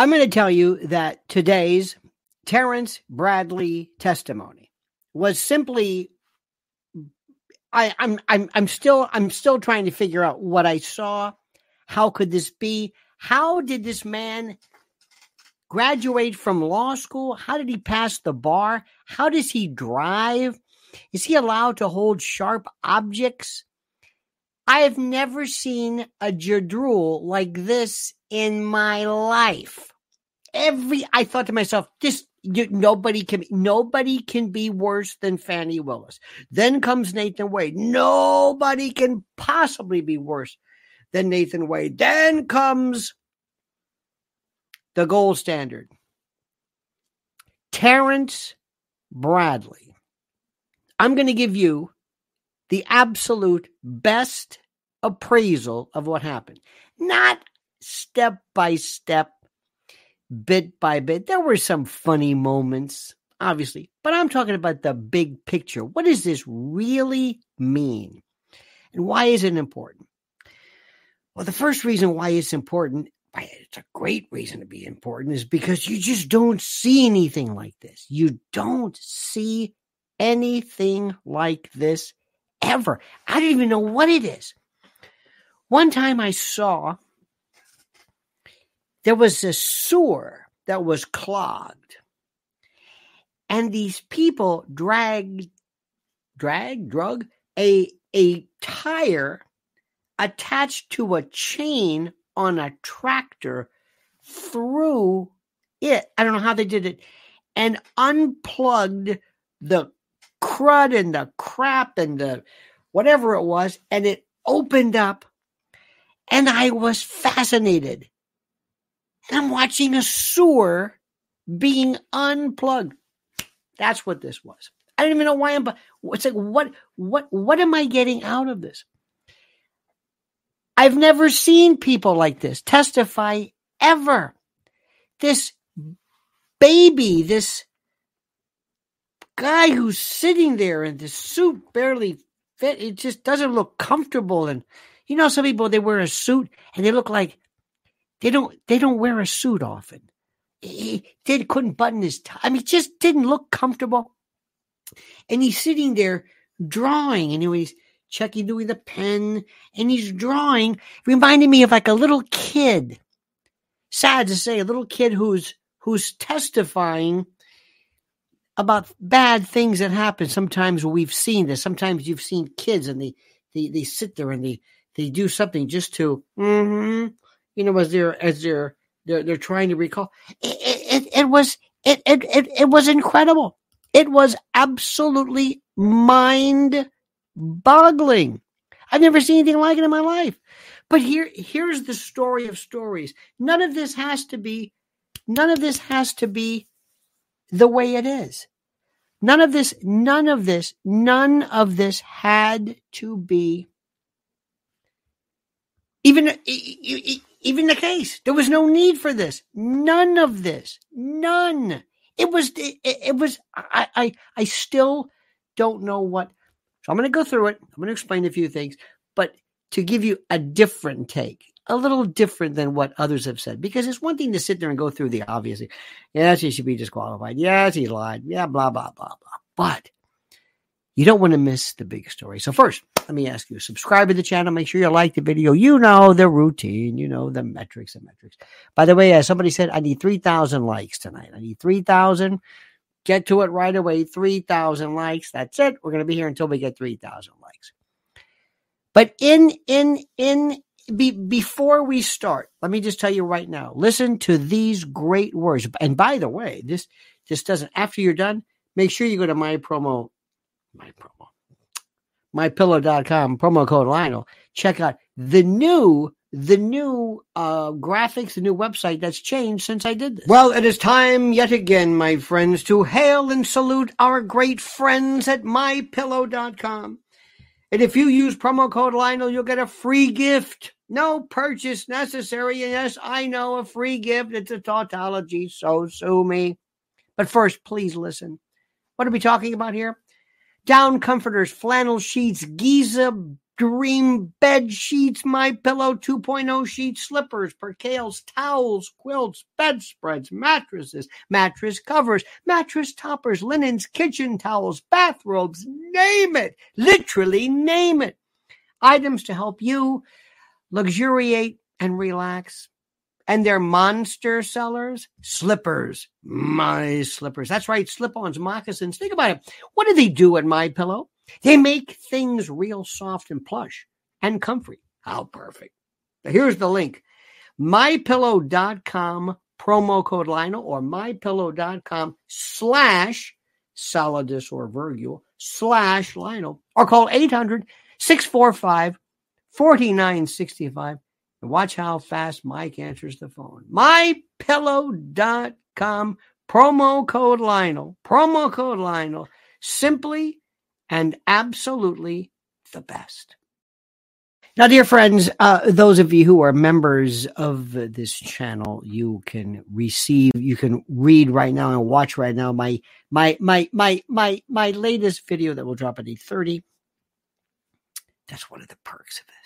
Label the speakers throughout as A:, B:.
A: I'm going to tell you that today's Terrence Bradley testimony was simply I, I'm I'm I'm still I'm still trying to figure out what I saw. How could this be? How did this man graduate from law school? How did he pass the bar? How does he drive? Is he allowed to hold sharp objects? I have never seen a jadrul like this in my life. Every I thought to myself, this you, nobody can nobody can be worse than Fani Willis. Then comes Nathan Wade. Nobody can possibly be worse than Nathan Wade. Then comes the gold standard. Terrence Bradley. I'm going to give you the absolute best appraisal of what happened. Not step by step, bit by bit. There were some funny moments, obviously, but I'm talking about the big picture. What does this really mean? And why is it important? Well, the first reason why it's important, it's a great reason to be important, is because you just don't see anything like this. You don't see anything like this ever. I don't even know what it is. One time I saw there was a sewer that was clogged, and these people dragged, dragged, drug a a tire attached to a chain on a tractor through it. I don't know how they did it, and unplugged the crud and the crap and the whatever it was, and it opened up. And I was fascinated. I'm watching a sewer being unplugged. That's what this was. I don't even know why I'm. But it's like what what what am I getting out of this? I've never seen people like this testify ever. This baby, this guy who's sitting there in this suit barely fit. It just doesn't look comfortable. And you know, some people they wear a suit and they look like they don't they don't wear a suit often. He, they couldn't button his tie. I mean, just didn't look comfortable. And he's sitting there drawing, and he's checking doing the pen, and he's drawing, reminding me of like a little kid. Sad to say, a little kid who's who's testifying about bad things that happen. Sometimes we've seen this. Sometimes you've seen kids and they they, they sit there and they they do something just to mm-hmm, you know as they're as they're they're they're trying to recall. It it, it was it, it it it was incredible. It was absolutely mind boggling. I've never seen anything like it in my life. But here here's the story of stories. None of this has to be none of this has to be the way it is. None of this, none of this, none of this had to be even even the case. There was no need for this. None of this. None. It was. It, it was. I, I. I still don't know what. So I'm going to go through it. I'm going to explain a few things, but to give you a different take a little different than what others have said because it's one thing to sit there and go through the obvious. Yes, he should be disqualified. Yes, he lied. Yeah, blah, blah, blah, blah. But you don't want to miss the big story. So, first, let me ask you subscribe to the channel. Make sure you like the video. You know the routine, you know the metrics and metrics. By the way, as somebody said, I need 3,000 likes tonight. I need 3,000. Get to it right away. 3,000 likes. That's it. We're going to be here until we get 3,000 likes. But in, in, in, be, before we start, let me just tell you right now, listen to these great words. And by the way, this this doesn't after you're done, make sure you go to my promo, my promo, mypillow.com, promo code Lionel. Check out the new the new uh, graphics, the new website that's changed since I did this. Well, it is time yet again, my friends, to hail and salute our great friends at mypillow.com. And if you use promo code Lionel, you'll get a free gift. No purchase necessary. And yes, I know a free gift. It's a tautology, so sue me. But first, please listen. What are we talking about here? Down comforters, flannel sheets, Giza dream bed sheets, my pillow 2.0 sheets, slippers, percales, towels, quilts, bedspreads, mattresses, mattress covers, mattress toppers, linens, kitchen towels, bathrobes, name it. Literally name it. Items to help you luxuriate and relax. And they're monster sellers, slippers, my slippers. That's right, slip-ons, moccasins. Think about it. What do they do at My Pillow? They make things real soft and plush and comfy. How perfect. Now here's the link. MyPillow.com promo code Lionel or MyPillow.com slash Solidus or Virgil slash Lionel or call 800 645 4965 watch how fast Mike answers the phone. MyPillow.com promo code Lionel. Promo code Lionel. Simply and absolutely the best. Now, dear friends, uh, those of you who are members of this channel, you can receive, you can read right now and watch right now my my my my my my latest video that will drop at eight thirty. That's one of the perks of this.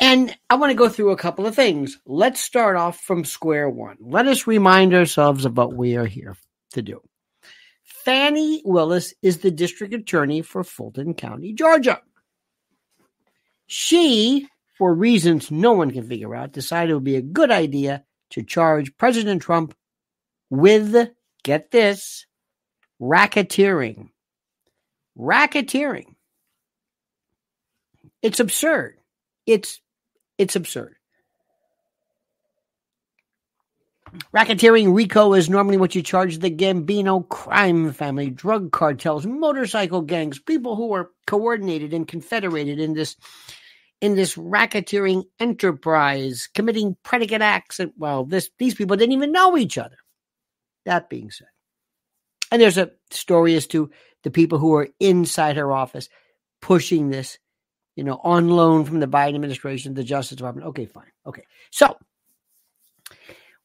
A: And I want to go through a couple of things. Let's start off from square one. Let us remind ourselves of what we are here to do. Fani Willis is the district attorney for Fulton County, Georgia. She, for reasons no one can figure out, decided it would be a good idea to charge President Trump with, get this, racketeering. Racketeering. It's absurd. It's it's absurd. Racketeering RICO is normally what you charge the Gambino crime family, drug cartels, motorcycle gangs, people who are coordinated and confederated in this in this racketeering enterprise, committing predicate acts. And well, this these people didn't even know each other. That being said, and there's a story as to the people who are inside her office pushing this, you know, on loan from the Biden administration, the Justice Department. Okay, fine. Okay, so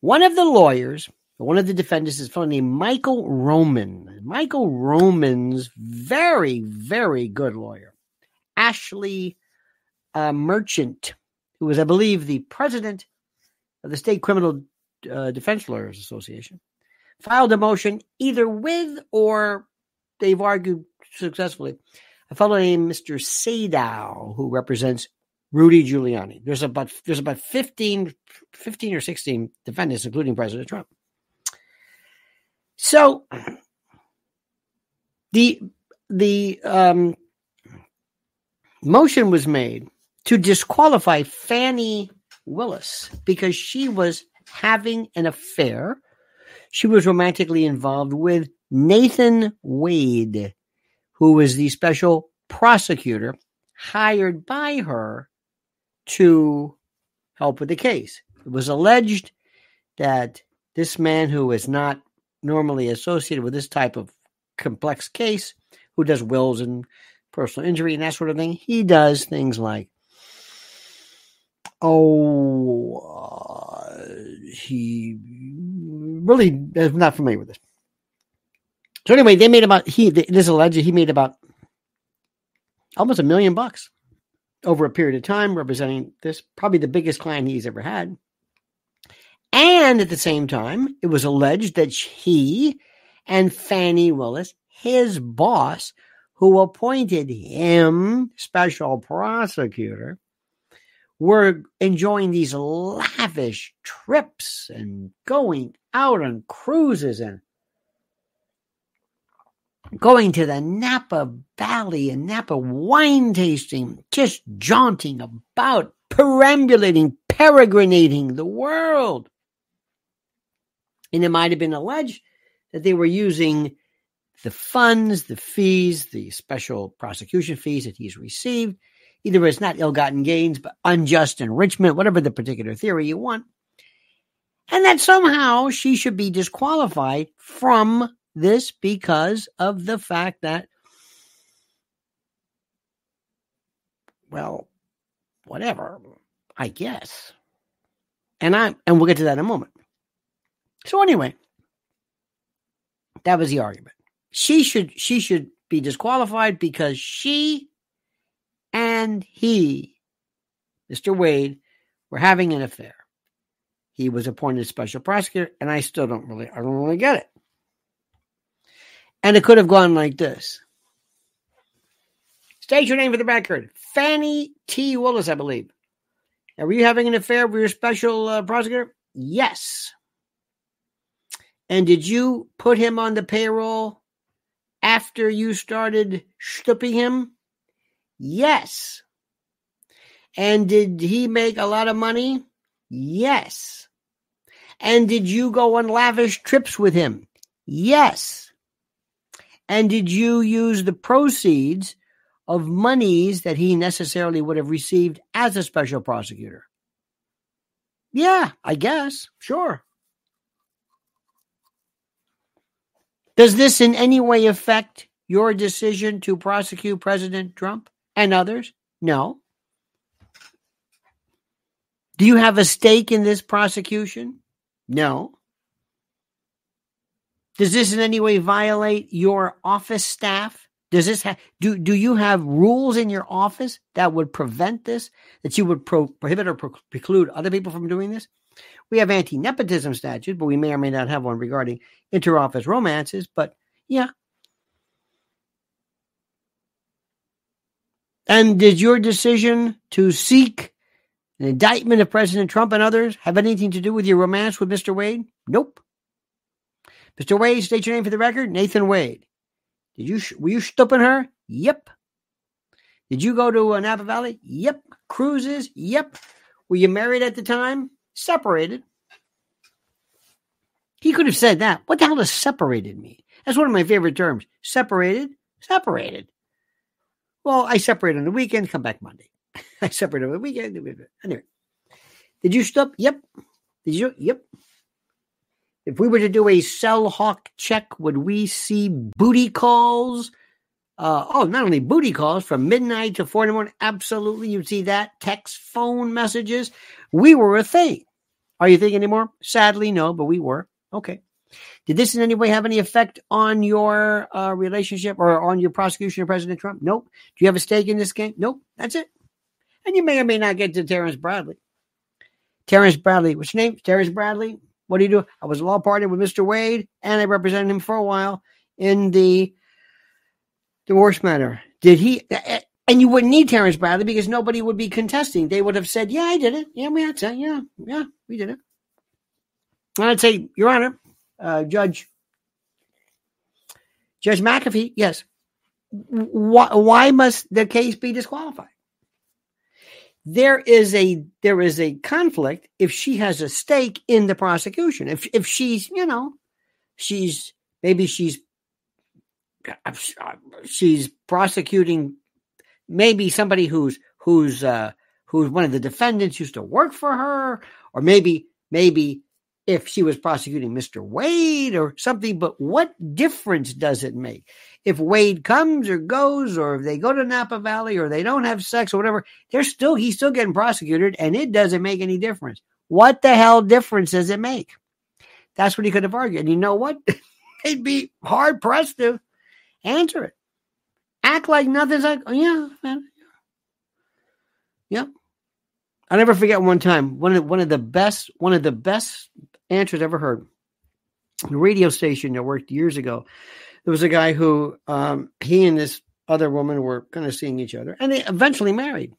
A: one of the lawyers, one of the defendants is a named Michael Roman. Michael Roman's very, very good lawyer. Ashleigh uh, Merchant, who was, I believe, the president of the State Criminal uh, Defense Lawyers Association, filed a motion either with or they've argued successfully. A fellow named Mr. Sadow, who represents Rudy Giuliani. There's about there's about 15, 15 or 16 defendants, including President Trump. So the the um, motion was made to disqualify Fani Willis because she was having an affair. She was romantically involved with Nathan Wade, who was the special prosecutor hired by her to help with the case. It was alleged that this man, who is not normally associated with this type of complex case, who does wills and personal injury and that sort of thing, he does things like, oh, uh, he really is not familiar with this. So anyway, they made about he. It is alleged he made about almost a million bucks over a period of time, representing this, probably the biggest client he's ever had. And at the same time, it was alleged that he and Fani Willis, his boss, who appointed him special prosecutor, were enjoying these lavish trips and going out on cruises and going to the Napa Valley and Napa wine tasting, just jaunting about, perambulating, peregrinating the world. And it might have been alleged that they were using the funds, the fees, the special prosecution fees that he's received, either as not ill gotten gains, but unjust enrichment, whatever the particular theory you want. And that somehow she should be disqualified from this because of the fact that, well, whatever, I guess. And I and we'll get to that in a moment. So anyway, that was the argument. She should she should be disqualified because she and he, Mr. Wade, were having an affair. He was appointed special prosecutor, and I still don't really, I don't really get it. And it could have gone like this. State your name for the record. Fani T. Willis, I believe. Now, were you having an affair with your special uh, prosecutor? Yes. And did you put him on the payroll after you started stooping him? Yes. And did he make a lot of money? Yes. And did you go on lavish trips with him? Yes. And did you use the proceeds of monies that he necessarily would have received as a special prosecutor? Yeah, I guess. Sure. Does this in any way affect your decision to prosecute President Trump and others? No. Do you have a stake in this prosecution? No. Does this in any way violate your office staff? Does this have do do you have rules in your office that would prevent this? That you would pro, prohibit or pro, preclude other people from doing this? We have anti-nepotism statutes, but we may or may not have one regarding interoffice romances. But yeah. And did your decision to seek an indictment of President Trump and others have anything to do with your romance with Mr. Wade? Nope. Mr. Wade, state your name for the record. Nathan Wade. Did you were you stooping her? Yep. Did you go to uh, Napa Valley? Yep. Cruises? Yep. Were you married at the time? Separated. He could have said that. What the hell does separated mean? That's one of my favorite terms. Separated? Separated. Well, I separate on the weekend, come back Monday. I separate on the weekend. Anyway. Did you stop? Yep. Did you? Yep. If we were to do a CellHawk check, would we see booty calls? Uh, oh, not only booty calls from midnight to four in the morning. Absolutely. You'd see that. Text, phone messages. We were a thing. Are you thinking anymore? Sadly, no, but we were. Okay. Did this in any way have any effect on your uh, relationship or on your prosecution of President Trump? Nope. Do you have a stake in this game? Nope. That's it. And you may or may not get to Terrence Bradley. Terrence Bradley, what's your name? Terrence Bradley. What do you do? I was a law partner with Mr. Wade, and I represented him for a while in the divorce matter. Did he? And you wouldn't need Terrence Bradley because nobody would be contesting. They would have said, "Yeah, I did it. Yeah, we had to. Yeah, yeah, we did it." And I'd say, "Your Honor, uh, Judge Judge McAfee, yes. Why, why must the case be disqualified?" There is a there is a conflict if she has a stake in the prosecution. If if she's you know she's maybe she's she's prosecuting maybe somebody who's who's uh, who's one of the defendants used to work for her, or maybe maybe if she was prosecuting Mr. Wade or something, but what difference does it make? If Wade comes or goes, or if they go to Napa Valley or they don't have sex or whatever, they're still he's still getting prosecuted and it doesn't make any difference. What the hell difference does it make? That's what he could have argued. And you know what? They'd be hard pressed to answer it. Act like nothing's like, oh, yeah, man. Yep. I'll never forget one time, one of one of the best, one of the best answers ever heard. The radio station that worked years ago. There was a guy who um, he and this other woman were kind of seeing each other, and they eventually married.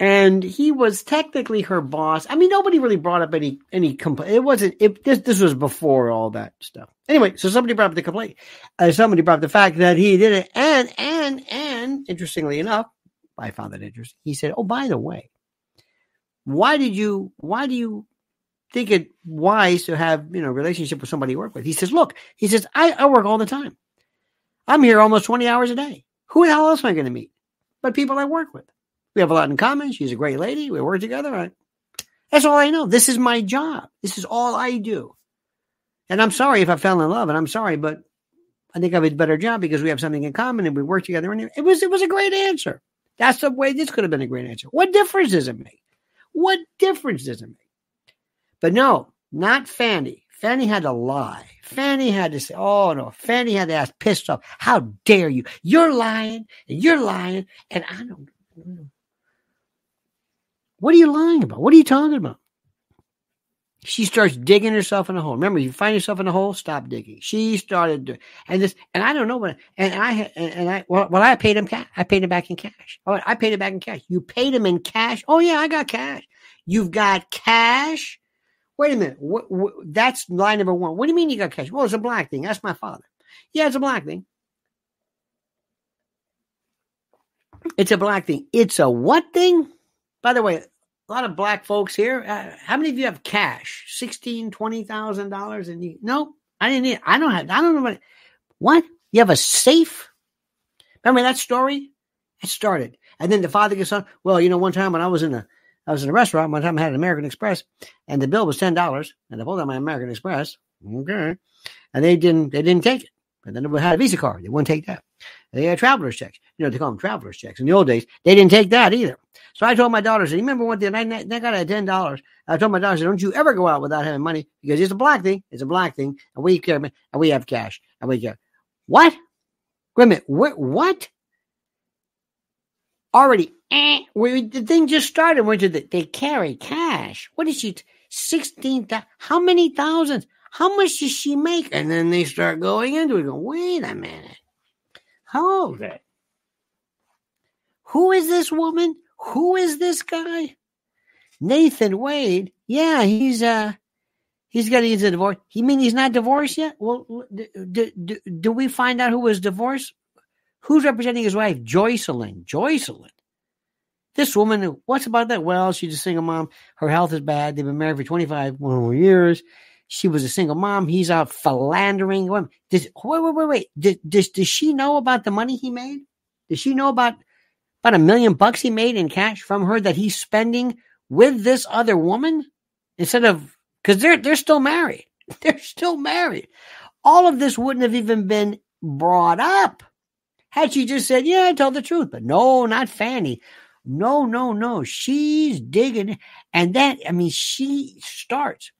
A: And he was technically her boss. I mean, nobody really brought up any any complaint. It wasn't. It, this this was before all that stuff. Anyway, so somebody brought up the complaint. Uh, somebody brought up the fact that he did it, and and and interestingly enough, I found that interesting. He said, "Oh, by the way, why did you why do you think it wise to have you know relationship with somebody you work with? He says look he says I, I work all the time. I'm here almost 20 hours a day. Who the hell else am i going to meet but people i work with? We have a lot in common. She's a great lady. We work together I, that's all i know. This is my job. This is all i do. And i'm sorry if i fell in love and i'm sorry but i think i have a better job because we have something in common and we work together. And it was it was a great answer. That's the way this could have been a great answer. What difference does it make what difference does it make? But no, not Fani. Fani had to lie. Fani had to say, oh no, Fani had to ask, pissed off. How dare you? You're lying and you're lying. And I don't know. What are you lying about? What are you talking about? She starts digging herself in a hole. Remember, you find yourself in a hole, stop digging. She started doing, and this, and I don't know what, and I, and, I, well, well, I paid him cash. I paid him back in cash. Oh, I paid him back in cash. You paid him in cash. Oh yeah, I got cash. You've got cash. Wait a minute. What, what, that's line number one. What do you mean you got cash? Well, it's a black thing. That's my father. Yeah, it's a black thing. It's a black thing. It's a what thing? By the way, a lot of black folks here. Uh, how many of you have cash? Sixteen, twenty thousand dollars, and you no, I didn't. Need, I don't have. I don't know what. What you have a safe? Remember that story? It started, and then the father gets on. Well, you know, one time when I was in a, I was in a restaurant. One time I had an American Express, and the bill was ten dollars, and I pulled out my American Express. Okay, and they didn't. They didn't take it. And then we had a Visa card. They wouldn't take that. They had traveler's checks. You know, they call them traveler's checks. In the old days, they didn't take that either. So I told my daughter, I said, remember one thing? I, I got a $10. I told my daughter, I said, don't you ever go out without having money because it's a black thing. It's a black thing. And we care, and we have cash. And we care. What? Wait a minute. What? what? Already, eh, we, the thing just started. Went to the, they carry cash. What is she? 16, how many thousands? How much does she make? And then they start going into it. Go, wait a minute. How Hold it. Who is this woman? Who is this guy? Nathan Wade. Yeah, he's uh he's a divorce. He mean he's not divorced yet? Well, do, do, do we find out who was divorced? Who's representing his wife? Joycelyn. Joycelyn. This woman, what's about that? Well, she's a single mom. Her health is bad. They've been married for 25 more years. She was a single mom. He's out philandering. Does, wait, wait, wait, wait. Does, does, does she know about the money he made? Does she know about about a million bucks he made in cash from her that he's spending with this other woman instead of because they're they're still married. They're still married. All of this wouldn't have even been brought up had she just said, "Yeah, tell the truth." But no, not Fani. No, no, no. She's digging, and that I mean, she starts.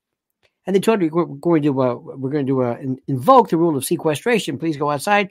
A: And they told her we're going to uh, we're going to uh, invoke the rule of sequestration. Please go outside.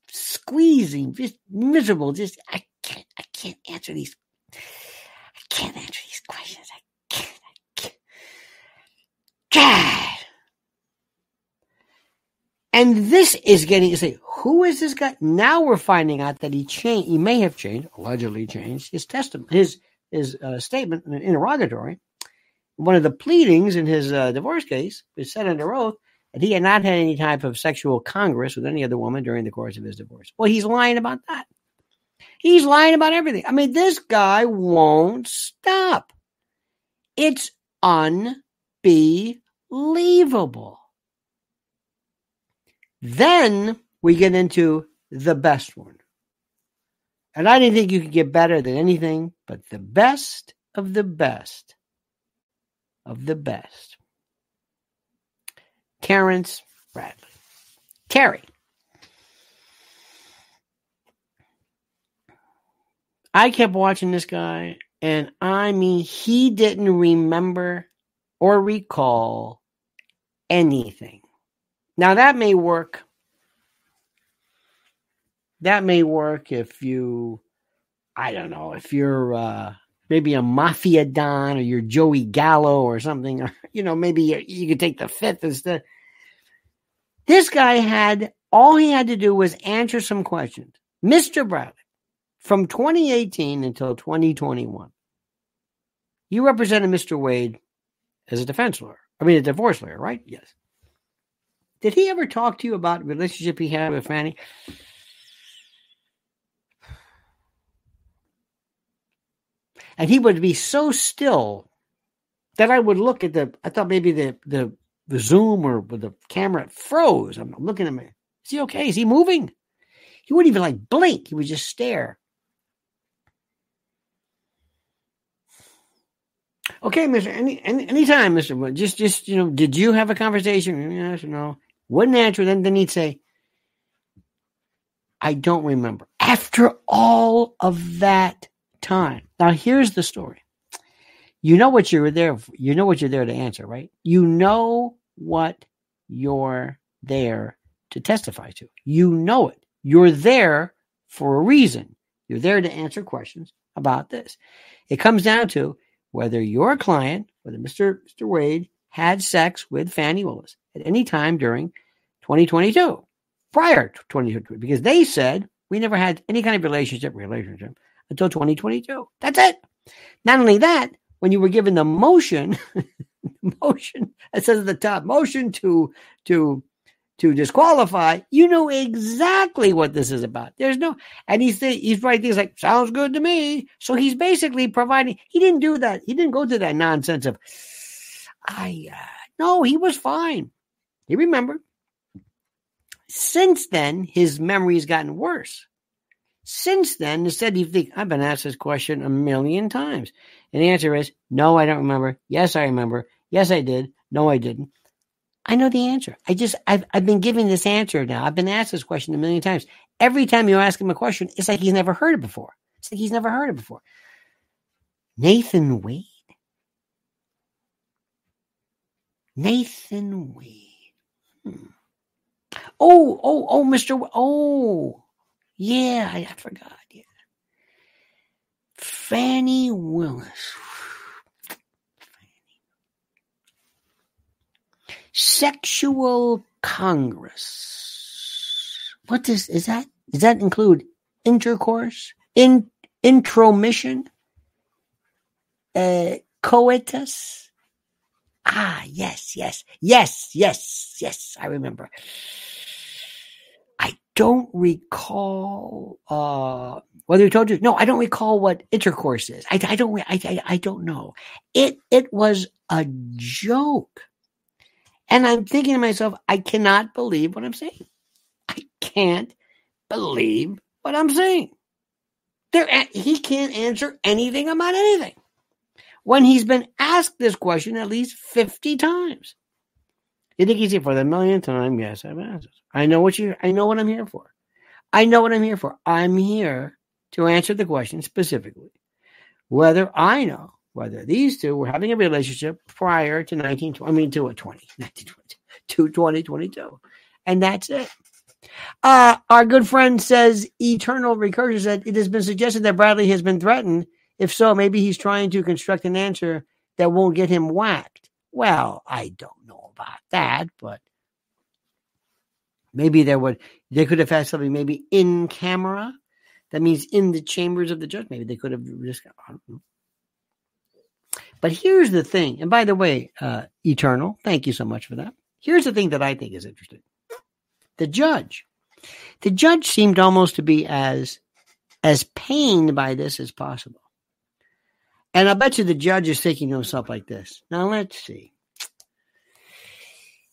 A: squeezing, just miserable. Just I can't, I can't answer these. I can't answer these questions. I can't. I can't. God. And this is getting to say, who is this guy? Now we're finding out that he changed. He may have changed, allegedly changed his testament, his his uh, statement in an interrogatory. One of the pleadings in his uh, divorce case was said under oath he had not had any type of sexual congress with any other woman during the course of his divorce. Well, he's lying about that. He's lying about everything. I mean, this guy won't stop. It's unbelievable. Then we get into the best one. And I didn't think you could get better than anything but the best of the best of the best. Terrence Bradley. Terry. I kept watching this guy, and I mean, he didn't remember or recall anything. Now, that may work. That may work if you, I don't know, if you're uh, maybe a mafia don or you're Joey Gallo or something, or, you know, maybe you, could take the fifth instead. This guy had all he had to do was answer some questions. Mr. Bradley, from 2018 until 2021, you represented Mr. Wade as a defense lawyer. I mean, a divorce lawyer, right? Yes. Did he ever talk to you about the relationship he had with Fani? And he would be so still that I would look at the. I thought maybe the the the Zoom or the camera froze. I'm looking at him. Is he okay? Is he moving? He wouldn't even like blink. He would just stare. Okay, Mister. Any, any anytime, Mister. Just just you know, did you have a conversation? Yes or no? Wouldn't answer. Then then he'd say, "I don't remember." After all of that time, now here's the story. You know what you're there. For. You know what you're there to answer, right? You know what you're there to testify to. You know it. You're there for a reason. You're there to answer questions about this. It comes down to whether your client, whether Mr. Mr. Wade had sex with Fani Willis at any time during 2022, prior to 2022, because they said we never had any kind of relationship relationship until 2022. That's it. Not only that, when you were given the motion, motion it says at the top, motion to to to disqualify, you know exactly what this is about. There's no, and he's he's writing things like "sounds good to me." So he's basically providing. He didn't do that. He didn't go through that nonsense of, I uh, no, he was fine. He remembered. Since then, his memory's gotten worse. Since then, instead you think, I've been asked this question a million times. And the answer is, no, I don't remember. Yes, I remember. Yes, I did. No, I didn't. I know the answer. I just, I've, I've been giving this answer now. I've been asked this question a million times. Every time you ask him a question, it's like he's never heard it before. It's like he's never heard it before. Nathan Wade. Nathan Wade. Hmm. Oh, oh, oh, Mr. W- oh, yeah, I, I forgot. Yeah. Fani Willis. Sexual Congress. What does is that? Does that include intercourse, in intromission, uh, coitus? Ah, yes, yes, yes, yes, yes. I remember. Don't recall uh, whether he told you. No, I don't recall what intercourse is. I, I don't. I, I, I don't know. It it was a joke. And I'm thinking to myself, I cannot believe what I'm saying. I can't believe what I'm saying. There, he can't answer anything about anything when he's been asked this question at least 50 times. You think he's here for the millionth time? Yes, I've asked. I know what you. I know what I'm here for. I know what I'm here for. I'm here to answer the question specifically, whether I know whether these two were having a relationship prior to 19, I mean, to a 20, 1920, to 2022. And that's it. Uh, our good friend says Eternal Recursion said it has been suggested that Bradley has been threatened. If so, maybe he's trying to construct an answer that won't get him whacked. Well, I don't know about that, but maybe there would they could have had something maybe in camera. That means in the chambers of the judge. Maybe they could have just. But here's the thing, and by the way, uh, Eternal, thank you so much for that. Here's the thing that I think is interesting. The judge. The judge seemed almost to be as as pained by this as possible. And I bet you the judge is thinking to himself like this. Now let's see.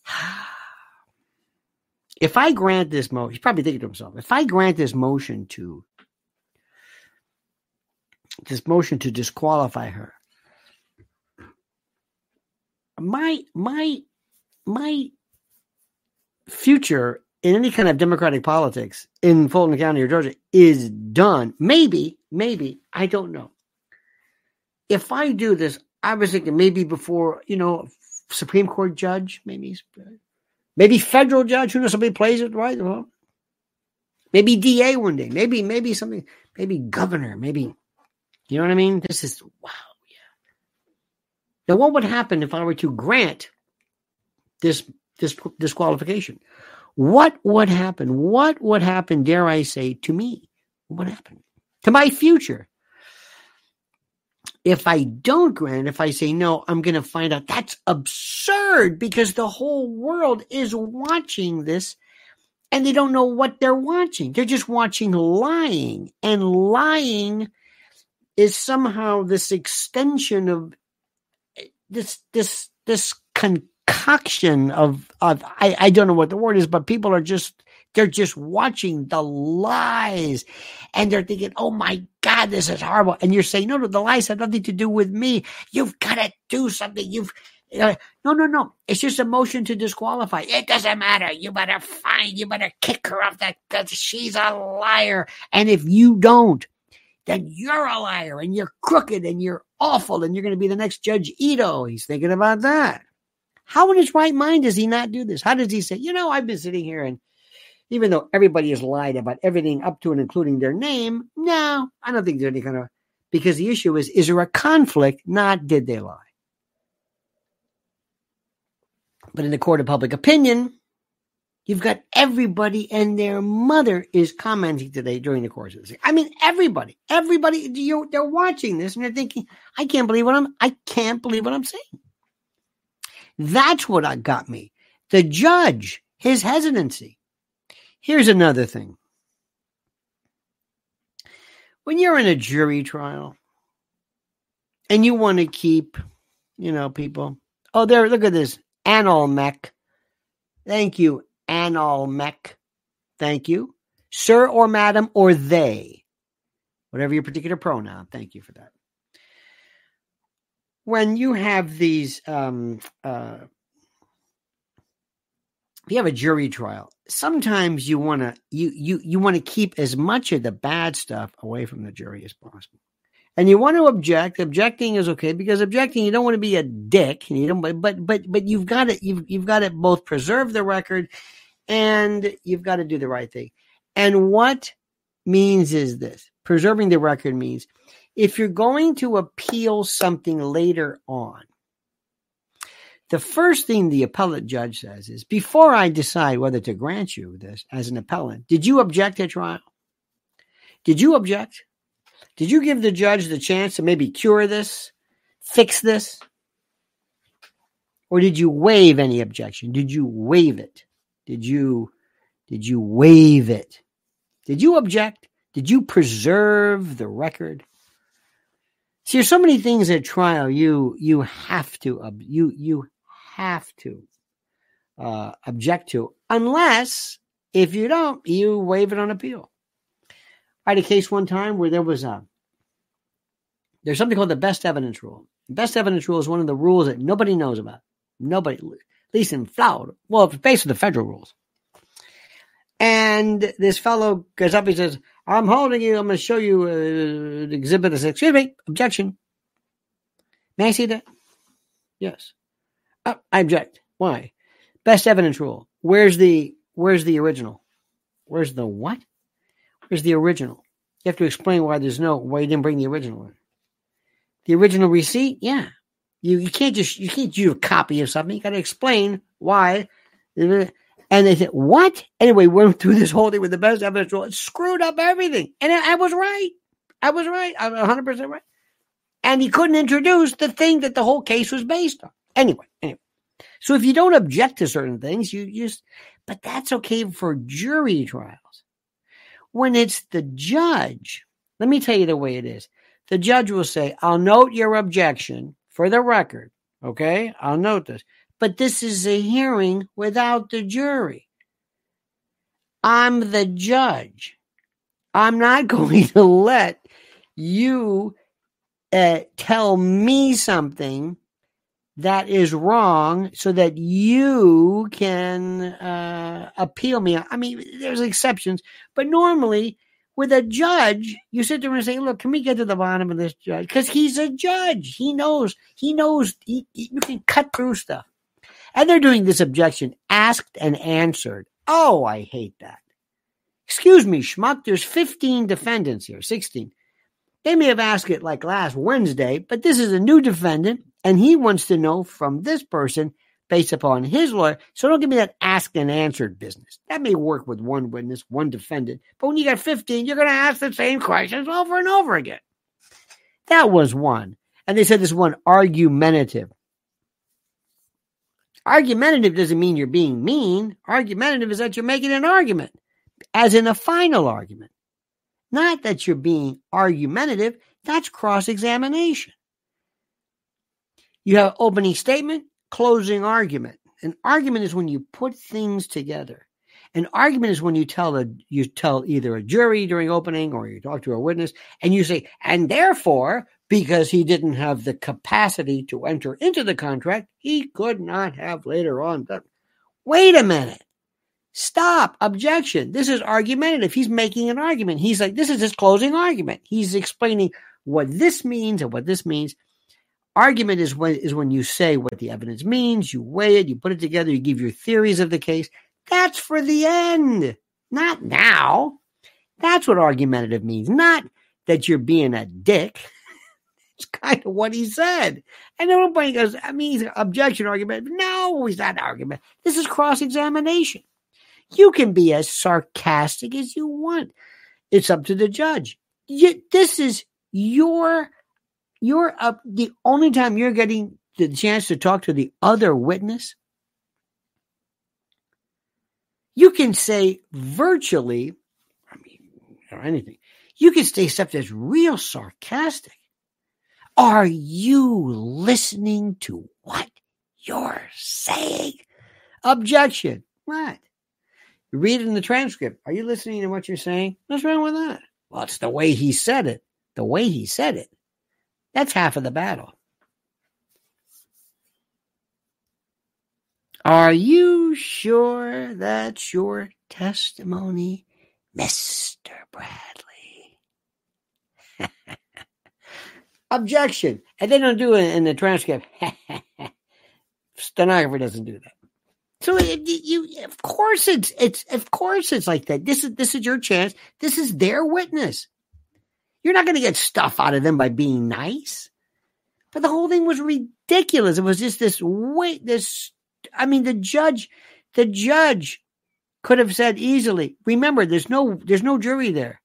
A: If I grant this motion, he's probably thinking to himself, if I grant this motion to this motion to disqualify her, my my my future in any kind of democratic politics in Fulton County or Georgia is done. Maybe, maybe, I don't know. If I do this, I was thinking maybe before, you know, Supreme Court judge, maybe, maybe federal judge. Who knows? Somebody plays it right. Well, maybe DA one day. Maybe, maybe something. Maybe governor. Maybe, you know what I mean? This is wow. Now, what would happen if I were to grant this this disqualification? What would happen? What would happen, dare I say, to me? What would happen? To my future? If I don't grant, if I say no, I'm going to find out that's absurd because the whole world is watching this and they don't know what they're watching. They're just watching lying, and lying is somehow this extension of eh, this this this concoction concoction of of I, I don't know what the word is, but people are just they're just watching the lies and they're thinking, oh my God, this is horrible. And you're saying, no, no, the lies have nothing to do with me. You've got to do something. You've uh, no, no, no. It's just a motion to disqualify. It doesn't matter. You better find, you better kick her off that because she's a liar. And if you don't, then you're a liar and you're crooked and you're awful and you're going to be the next Judge Ito. He's thinking about that. How in his right mind does he not do this? How does he say, you know, I've been sitting here and even though everybody has lied about everything up to and including their name, no, I don't think there's any kind of because the issue is is there a conflict, not did they lie? But in the court of public opinion, you've got everybody and their mother is commenting today during the course of this. I mean, everybody, everybody, you they're watching this and they're thinking, I can't believe what I'm, I can't believe what I'm saying. That's what got me. The judge, his hesitancy. Here's another thing. When you're in a jury trial and you want to keep, you know, people, oh, there, look at this, Analmec. Thank you, Analmec. Thank you. Sir or madam or they, whatever your particular pronoun. Thank you for that. When you have these, um, uh, if you have a jury trial, sometimes you want to you you you want to keep as much of the bad stuff away from the jury as possible. And you want to object. Objecting is okay because objecting you don't want to be a dick. You don't, but but but you've got to you've you've got to both preserve the record and you've got to do the right thing. And what means is this: preserving the record means if you're going to appeal something later on, the first thing the appellate judge says is before I decide whether to grant you this as an appellant, did you object at trial? Did you object? Did you give the judge the chance to maybe cure this, fix this? Or did you waive any objection? Did you waive it? Did you did you waive it? Did you object? Did you preserve the record? See, there's so many things at trial you you have to you you have to uh, object to, unless if you don't, you waive it on appeal. I had a case one time where there was a there's something called the best evidence rule. Best evidence rule is one of the rules that nobody knows about. Nobody, at least in Florida. Well, it's based on the federal rules. And this fellow goes up, he says, I'm holding you, I'm going to show you uh, exhibit. I excuse me, objection. May I see that? Yes. Uh, I object. Why? Best evidence rule. Where's the where's the original? Where's the what? Where's the original? You have to explain why there's no why you didn't bring the original one. The original receipt, yeah. You you can't just you can't do a copy of something. You got to explain why. And they said, "What?" Anyway, we went through this whole thing with the best evidence rule. It screwed up everything, and I, I was right. I was right. I'm 100 percent right. And he couldn't introduce the thing that the whole case was based on. Anyway, anyway. So if you don't object to certain things, you just, but that's okay for jury trials. When it's the judge, let me tell you the way it is. The judge will say, I'll note your objection for the record. Okay. I'll note this, but this is a hearing without the jury. I'm the judge. I'm not going to let you uh, tell me something that is wrong so that you can uh, appeal me. I mean, there's exceptions, but normally with a judge, you sit there and say, look, can we get to the bottom of this judge? Because he's a judge. He knows, he knows he, he, you can cut through stuff. And they're doing this objection asked and answered. Oh, I hate that. Excuse me, schmuck, there's 15 defendants here, 16. They may have asked it like last Wednesday, but this is a new defendant and he wants to know from this person based upon his lawyer. So don't give me that asked and answered business. That may work with one witness, one defendant, but when you got 15, you're going to ask the same questions over and over again. That was one. And they said this one argumentative. Argumentative doesn't mean you're being mean. Argumentative is that you're making an argument, as in a final argument. Not that you're being argumentative. That's cross examination. You have opening statement, closing argument. An argument is when you put things together. An argument is when you tell a you tell either a jury during opening or you talk to a witness and you say, and therefore, because he didn't have the capacity to enter into the contract, he could not have later on done. Wait a minute. Stop. Objection. This is argumentative. He's making an argument. He's like, this is his closing argument. He's explaining what this means and what this means. Argument is when is when you say what the evidence means, you weigh it, you put it together, you give your theories of the case. That's for the end, not now. That's what argumentative means, not that you're being a dick. it's kind of what he said. And everybody goes, I mean, he's an objection argument. No, he's not an argument. This is cross examination. You can be as sarcastic as you want. It's up to the judge. You, this is your you're up the only time you're getting the chance to talk to the other witness. You can say virtually, I mean, or anything. You can say stuff that's real sarcastic. Are you listening to what you're saying? Objection. What? You read it in the transcript. Are you listening to what you're saying? What's wrong with that? Well, it's the way he said it. The way he said it. That's half of the battle. Are you sure that's your testimony, Mr. Bradley? Objection. And they don't do it in the transcript. Stenographer doesn't do that. So it, you, of course, it's it's of course it's like that. This is this is your chance. This is their witness. You're not going to get stuff out of them by being nice. But the whole thing was ridiculous. It was just this wait. This, I mean, the judge, the judge could have said easily. Remember, there's no there's no jury there.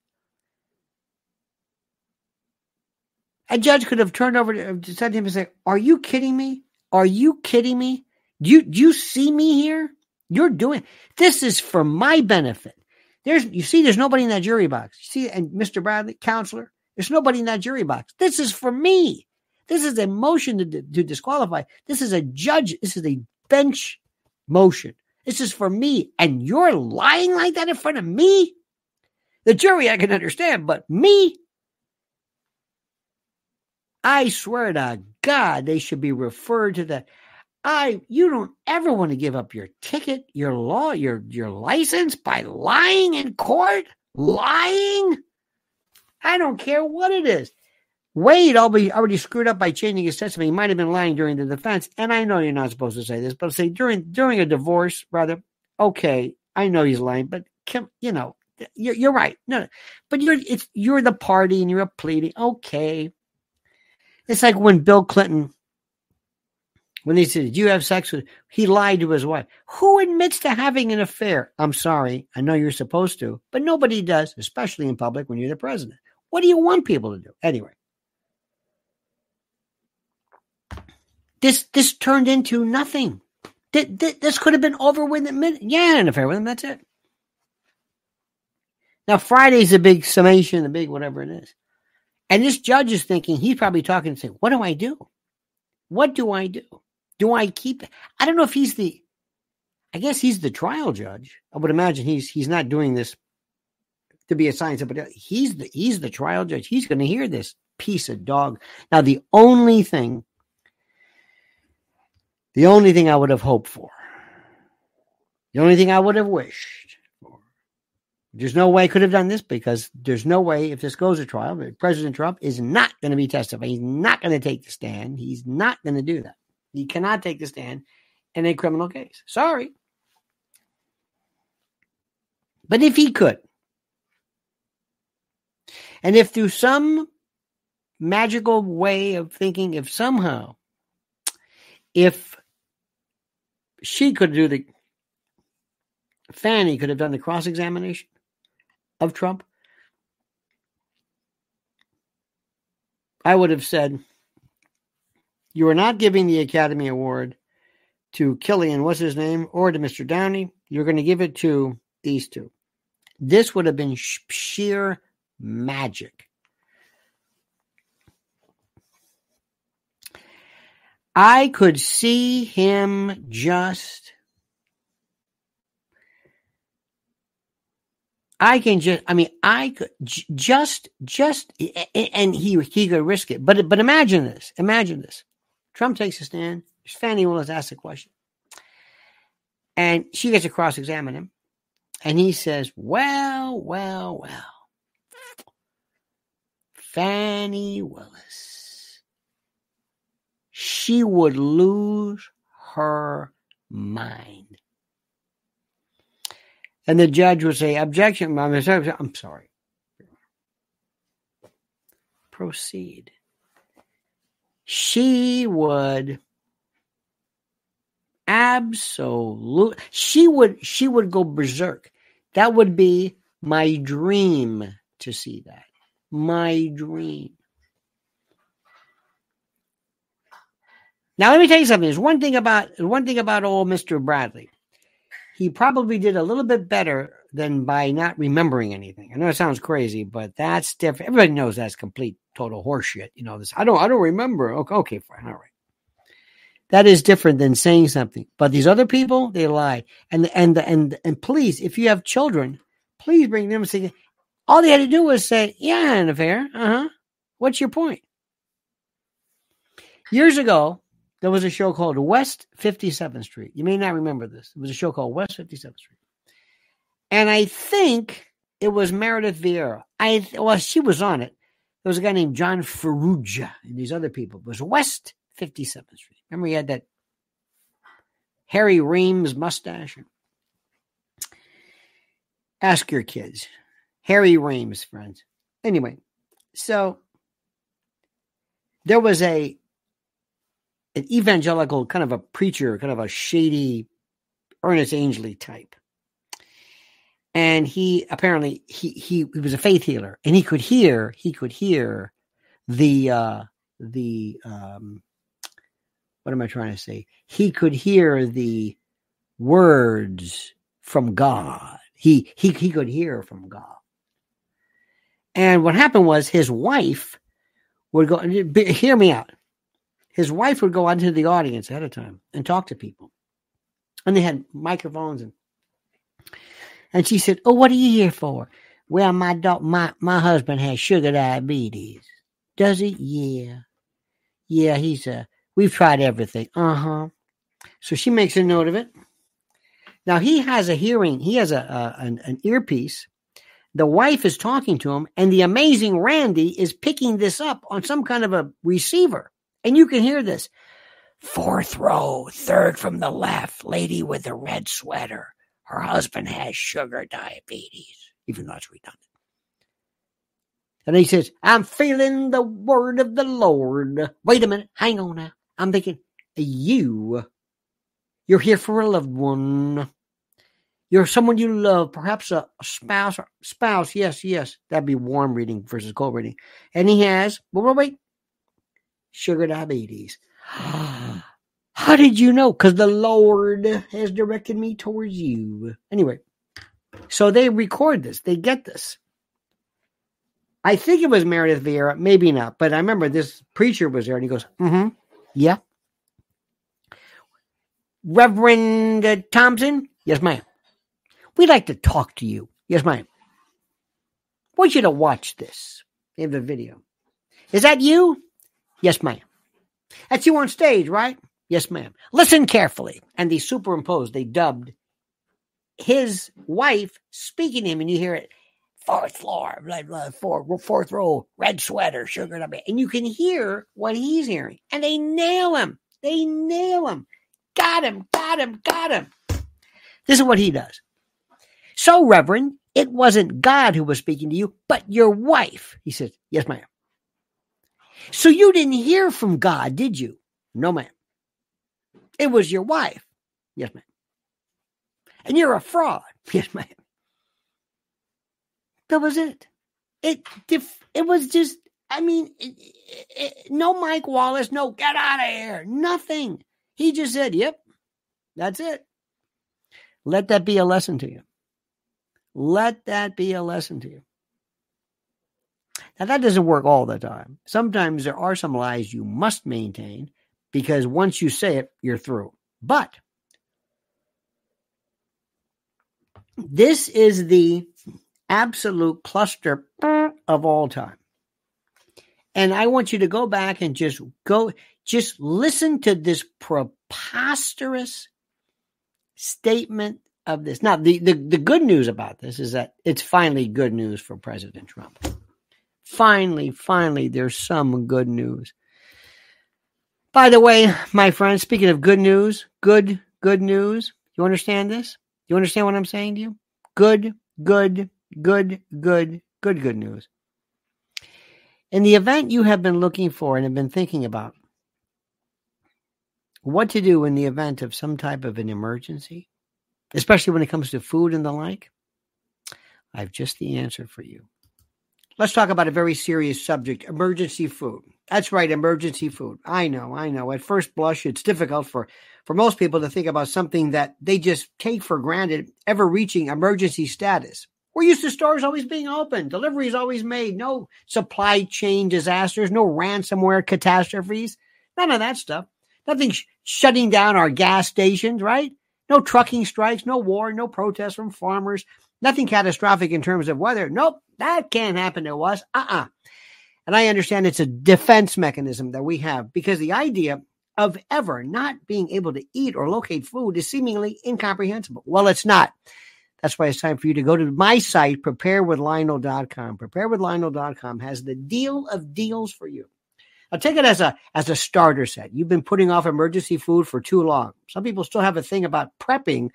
A: A judge could have turned over to, said to him and said, "Are you kidding me? Are you kidding me? Do you, do you see me here? You're doing this is for my benefit. There's you see, there's nobody in that jury box. You see, and Mr. Bradley, counselor, there's nobody in that jury box. This is for me. This is a motion to, to disqualify. This is a judge. This is a bench motion. This is for me. And you're lying like that in front of me? The jury I can understand, but me? I swear to God, they should be referred to the I you don't ever want to give up your ticket, your law, your your license by lying in court? Lying? I don't care what it is. Wade already, already screwed up by changing his testimony. He might have been lying during the defense. And I know you're not supposed to say this, but say during during a divorce, brother, okay, I know he's lying, but come, you know, you're, you're right. No, but you're it's you're the party and you're a pleading. Okay. It's like when Bill Clinton when they said, you have sex with he lied to his wife. Who admits to having an affair? I'm sorry, I know you're supposed to, but nobody does, especially in public when you're the president. What do you want people to do? Anyway. This this turned into nothing. This could have been over with a minute. Yeah, an affair with him. That's it. Now Friday's a big summation, a big whatever it is, and this judge is thinking he's probably talking and saying, "What do I do? What do I do?" Do I keep? I don't know if he's the. I guess he's the trial judge. I would imagine he's he's not doing this to be assigned but uh, He's the he's the trial judge. He's going to hear this piece of dog. Now the only thing, the only thing I would have hoped for, the only thing I would have wished for, there's no way I could have done this because there's no way if this goes to trial, President Trump is not going to be testified. He's not going to take the stand. He's not going to do that. You cannot take the stand in a criminal case. Sorry. But if he could, and if through some magical way of thinking, if somehow, if she could do the, Fani could have done the cross examination of Trump, I would have said, you are not giving the Academy Award to Cillian, what's his name, or to Mr. Downey. You're going to give it to these two. This would have been sheer magic. I could see him just. I can just, I mean, I could just, just, and he he could risk it. But but imagine this, imagine this. Trump takes a stand. Fani Willis asks a question, and she gets to cross-examine him, and he says, "Well, well, well." Fani Willis. She would lose her mind. And the judge would say, Objection, I'm sorry. Proceed. She would absolute she would she would go berserk. That would be my dream to see that my dream. Now let me tell you something. There's one thing about one thing about old Mr. Bradley. He probably did a little bit better than by not remembering anything. I know it sounds crazy, but that's different. Everybody knows that's complete total horseshit. You know this. I don't. I don't remember. Okay, okay, fine, all right. That is different than saying something. But these other people, they lie. And and and and please, if you have children, please bring them say, all they had to do was say, Yeah, an affair. Uh huh. What's your point? Years ago, there was a show called West 57th Street. You may not remember this. It was a show called West 57th Street. And I think it was Meredith Vieira. I well, she was on it. There was a guy named John Ferrugia and these other people. It was West 57th Street. Remember he had that Harry Reems mustache? Ask your kids. Harry Reems, friends. Anyway, so there was a an evangelical kind of a preacher, kind of a shady Ernest Angley type. And he apparently he he, he was a faith healer and he could hear he could hear the uh the um what am I trying to say? He could hear the words from God. He he he could hear from God. And what happened was his wife would go, hear me out. His wife would go onto the audience ahead of time and talk to people. And they had microphones and and she said, Oh, what are you here for? Well, my dog, my, my husband has sugar diabetes. Does he? Yeah. Yeah, he's a, we've tried everything. Uh huh. So she makes a note of it. Now he has a hearing, he has a, a an, an earpiece the wife is talking to him, and the amazing Randi is picking this up on some kind of a receiver. And you can hear this. Fourth row, third from the left, lady with the red sweater. Her husband has sugar diabetes, even though it's redundant. And he says, I'm feeling the word of the Lord. Wait a minute. Hang on now. I'm thinking, you, you're here for a loved one. You're someone you love, perhaps a, spouse. Spouse, yes, yes. That'd be warm reading versus cold reading. And he has, wait, wait, wait, sugar diabetes. How did you know? Because the Lord has directed me towards you. Anyway, so they record this, they get this. I think it was Meredith Vieira, maybe not, but I remember this preacher was there and he goes, mm hmm, yeah. Reverend Thompson? Yes, ma'am. We'd like to talk to you. Yes, ma'am. I want you to watch this in the video. Is that you? Yes, ma'am. That's you on stage, right? Yes, ma'am. Listen carefully. And they superimposed, they dubbed his wife speaking to him, and you hear it fourth floor, blah, blah, row, red sweater, sugar, and you can hear what he's hearing. And they nail him. They nail him. Got him, got him, got him. This is what he does. So, Reverend, it wasn't God who was speaking to you, but your wife. He says, Yes, ma'am. So you didn't hear from God, did you? No, ma'am. It was your wife. Yes, ma'am. And you're a fraud. Yes, ma'am. That was it. It it was just. I mean, it, it, no Mike Wallace, no get out of here, nothing. He just said, "Yep, that's it." Let that be a lesson to you. Let that be a lesson to you. Now, that doesn't work all the time. Sometimes there are some lies you must maintain, because once you say it, you're through. But this is the absolute cluster of all time. And I want you to go back and just go, just listen to this preposterous statement of this. Now, the, the, the good news about this is that it's finally good news for President Trump. Finally, finally, there's some good news. By the way, my friends, speaking of good news, good, good news. You understand this? You understand what I'm saying to you? Good, good, good, good, good, good news. In the event you have been looking for and have been thinking about what to do in the event of some type of an emergency, especially when it comes to food and the like, I have just the answer for you. Let's talk about a very serious subject emergency food. That's right, emergency food. I know, I know. At first blush, it's difficult for, for most people to think about something that they just take for granted ever reaching emergency status. We're used to stores always being open, deliveries always made, no supply chain disasters, no ransomware catastrophes, none of that stuff. Nothing sh- shutting down our gas stations, right? No trucking strikes, no war, no protests from farmers, nothing catastrophic in terms of weather. Nope, that can't happen to us. Uh uh-uh. uh And I understand it's a defense mechanism that we have because the idea of ever not being able to eat or locate food is seemingly incomprehensible. Well, it's not. That's why it's time for you to go to my site, preparewithlionel.com. Preparewithlionel.com has the deal of deals for you. Now take it as a as a starter set. You've been putting off emergency food for too long. Some people still have a thing about prepping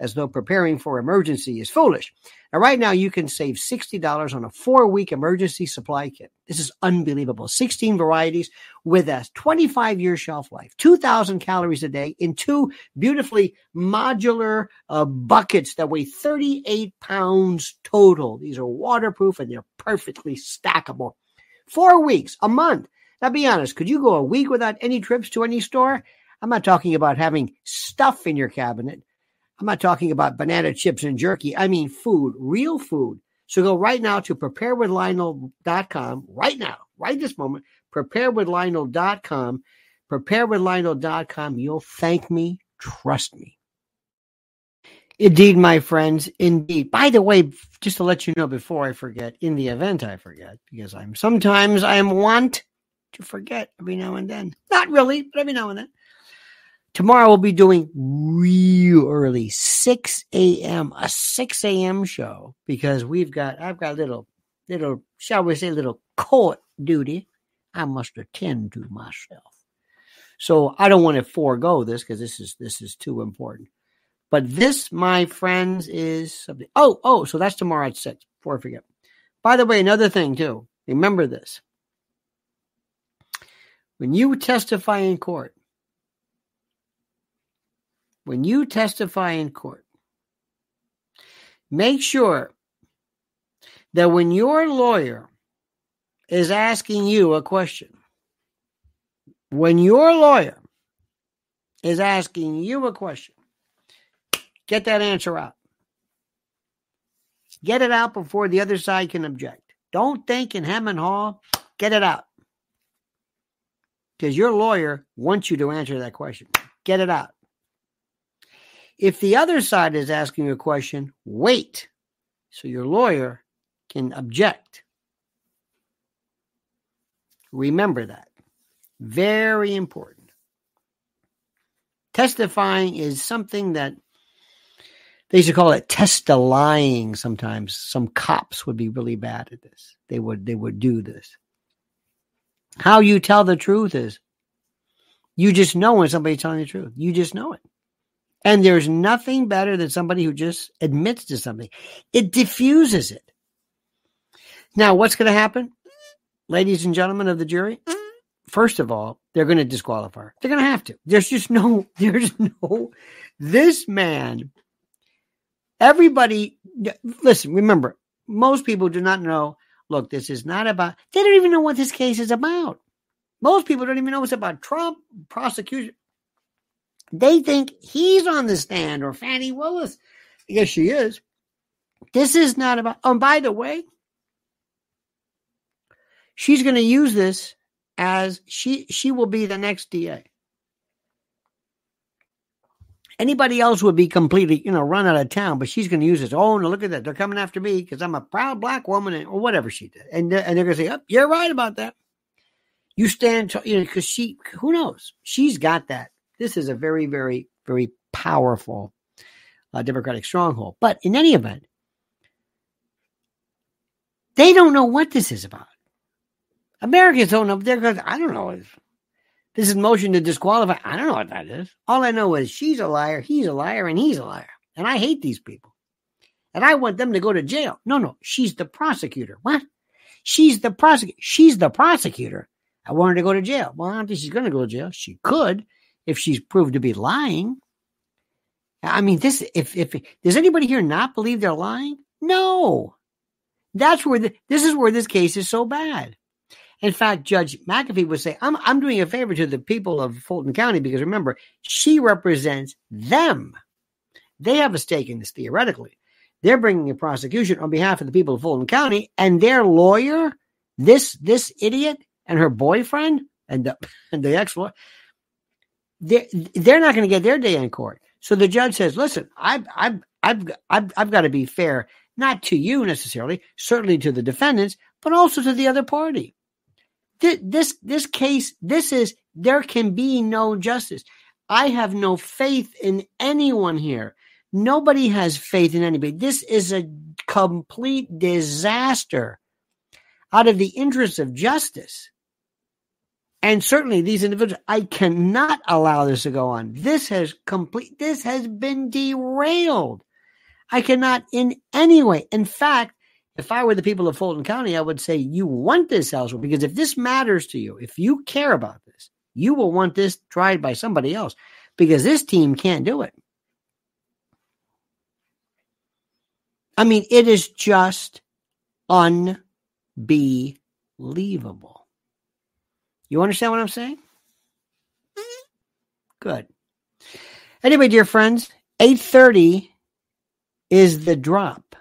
A: as though preparing for emergency is foolish. Now, right now, you can save $60 on a four week emergency supply kit. This is unbelievable. 16 varieties with a 25 year shelf life, 2,000 calories a day in two beautifully modular uh, buckets that weigh 38 pounds total. These are waterproof and they're perfectly stackable. Four weeks, a month. Now, be honest, could you go a week without any trips to any store? I'm not talking about having stuff in your cabinet. I'm not talking about banana chips and jerky. I mean food, real food. So go right now to preparewithlionel.com right now, right this moment, preparewithlionel.com, preparewithlionel.com. You'll thank me. Trust me. Indeed, my friends, indeed. By the way, just to let you know before I forget, in the event I forget, because I'm sometimes I am want to forget every now and then. Not really, but every now and then. Tomorrow we'll be doing real early, 6 a.m., a 6 a.m. show because we've got, I've got little, little, shall we say, little court duty I must attend to myself. So I don't want to forego this because this is, this is too important. But this, my friends, is something. Oh, oh, so that's tomorrow at 6, before I forget. By the way, another thing too, remember this. When you testify in court, when you testify in court, make sure that when your lawyer is asking you a question, when your lawyer is asking you a question, get that answer out. Get it out before the other side can object. Don't think in hem and haw. Get it out. Because your lawyer wants you to answer that question. Get it out. If the other side is asking a question, wait so your lawyer can object. Remember that. Very important. Testifying is something that they used to call it test lying sometimes. Some cops would be really bad at this. They would they would do this. How you tell the truth is you just know when somebody's telling the truth. You just know it. And there's nothing better than somebody who just admits to something. It diffuses it. Now, what's going to happen, ladies and gentlemen of the jury? First of all, they're going to disqualify her. They're going to have to. There's just no, there's no, this man, everybody, listen, remember, most people do not know, look, this is not about, they don't even know what this case is about. Most people don't even know it's about Trump, prosecution. They think he's on the stand or Fani Willis. Yes, she is. This is not about. Oh, by the way, she's going to use this as she she will be the next DA. Anybody else would be completely, you know, run out of town, but she's going to use this. Oh, no, look at that. They're coming after me because I'm a proud black woman and, or whatever she did. And, and they're going to say, oh, you're right about that. You stand, you know, because she, who knows? She's got that. This is a very, very, very powerful uh, Democratic stronghold. But in any event, they don't know what this is about. Americans don't know. They're going, I don't know. If this is motion to disqualify. I don't know what that is. All I know is she's a liar, he's a liar, and he's a liar. And I hate these people. And I want them to go to jail. No, no, she's the prosecutor. What? She's the prosecutor. She's the prosecutor. I want her to go to jail. Well, I don't think she's going to go to jail. She could if she's proved to be lying. I mean, this, if, if, does anybody here not believe they're lying? No. That's where the, this is where this case is so bad. In fact, Judge McAfee would say, I'm, I'm doing a favor to the people of Fulton County because remember, she represents them. They have a stake in this theoretically. They're bringing a prosecution on behalf of the people of Fulton County, and their lawyer, this this idiot, and her boyfriend, and the, and the ex they're, they're not going to get their day in court. So the judge says, "Listen, I've I've I've I've, I've got to be fair, not to you necessarily, certainly to the defendants, but also to the other party." this this case this is there can be no justice i have no faith in anyone here nobody has faith in anybody this is a complete disaster out of the interest of justice and certainly these individuals i cannot allow this to go on this has complete this has been derailed i cannot in any way in fact if I were the people of Fulton County, I would say you want this elsewhere because if this matters to you, if you care about this, you will want this tried by somebody else because this team can't do it. I mean, it is just unbelievable. You understand what I'm saying? Mm-hmm. Good. Anyway, dear friends, 8:30 is the drop.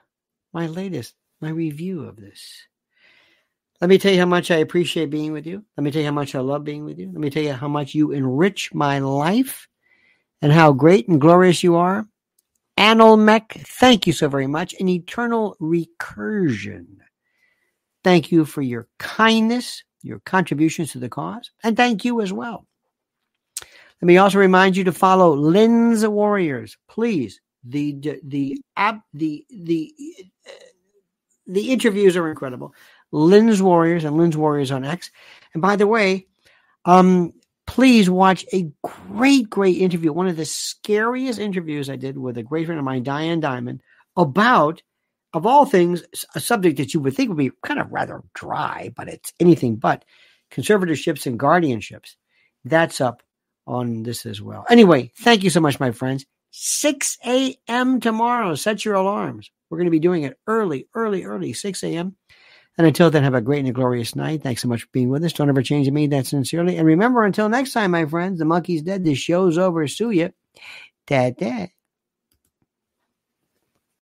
A: My latest my review of this. Let me tell you how much I appreciate being with you. Let me tell you how much I love being with you. Let me tell you how much you enrich my life and how great and glorious you are. Analmec, thank you so very much. An eternal recursion. Thank you for your kindness, your contributions to the cause, and thank you as well. Let me also remind you to follow Lynn's Warriors. Please, the the the the, the the interviews are incredible. Lynn's Warriors and Lynn's Warriors on X. And by the way, um, please watch a great, great interview. One of the scariest interviews I did with a great friend of mine, Diane Dimond, about, of all things, a subject that you would think would be kind of rather dry, but it's anything but conservatorships and guardianships. That's up on this as well. Anyway, thank you so much, my friends. 6 a.m. tomorrow. Set your alarms. We're going to be doing it early, early, early, 6 a.m. And until then, have a great and a glorious night. Thanks so much for being with us. Don't ever change me. That sincerely. And remember, until next time, my friends, the monkey's dead. This show's over. Sue you. Dad, dad.